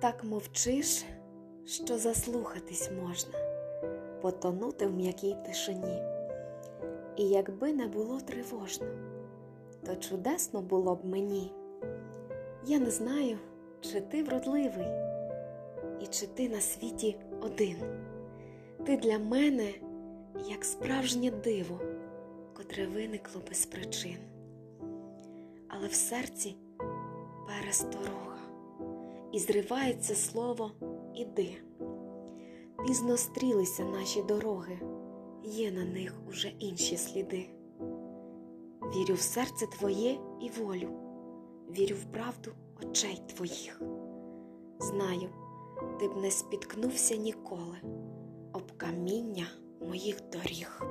Так мовчиш, що заслухатись можна, потонути в м'якій тишині. І якби не було тривожно, то чудесно було б мені. Я не знаю, чи ти вродливий, і чи ти на світі один. Ти для мене, як справжнє диво, котре виникло без причин. Але в серці пересторога, і зривається слово іди. Пізно стрілися наші дороги, є на них уже інші сліди. Вірю в серце твоє і волю, вірю в правду очей твоїх. Знаю, ти б не спіткнувся ніколи об каміння моїх доріг.